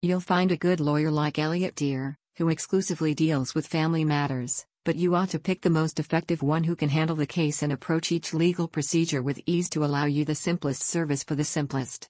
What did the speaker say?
You'll find a good lawyer like Elliot Deer, who exclusively deals with family matters, but you ought to pick the most effective one who can handle the case and approach each legal procedure with ease to allow you the simplest service for the simplest.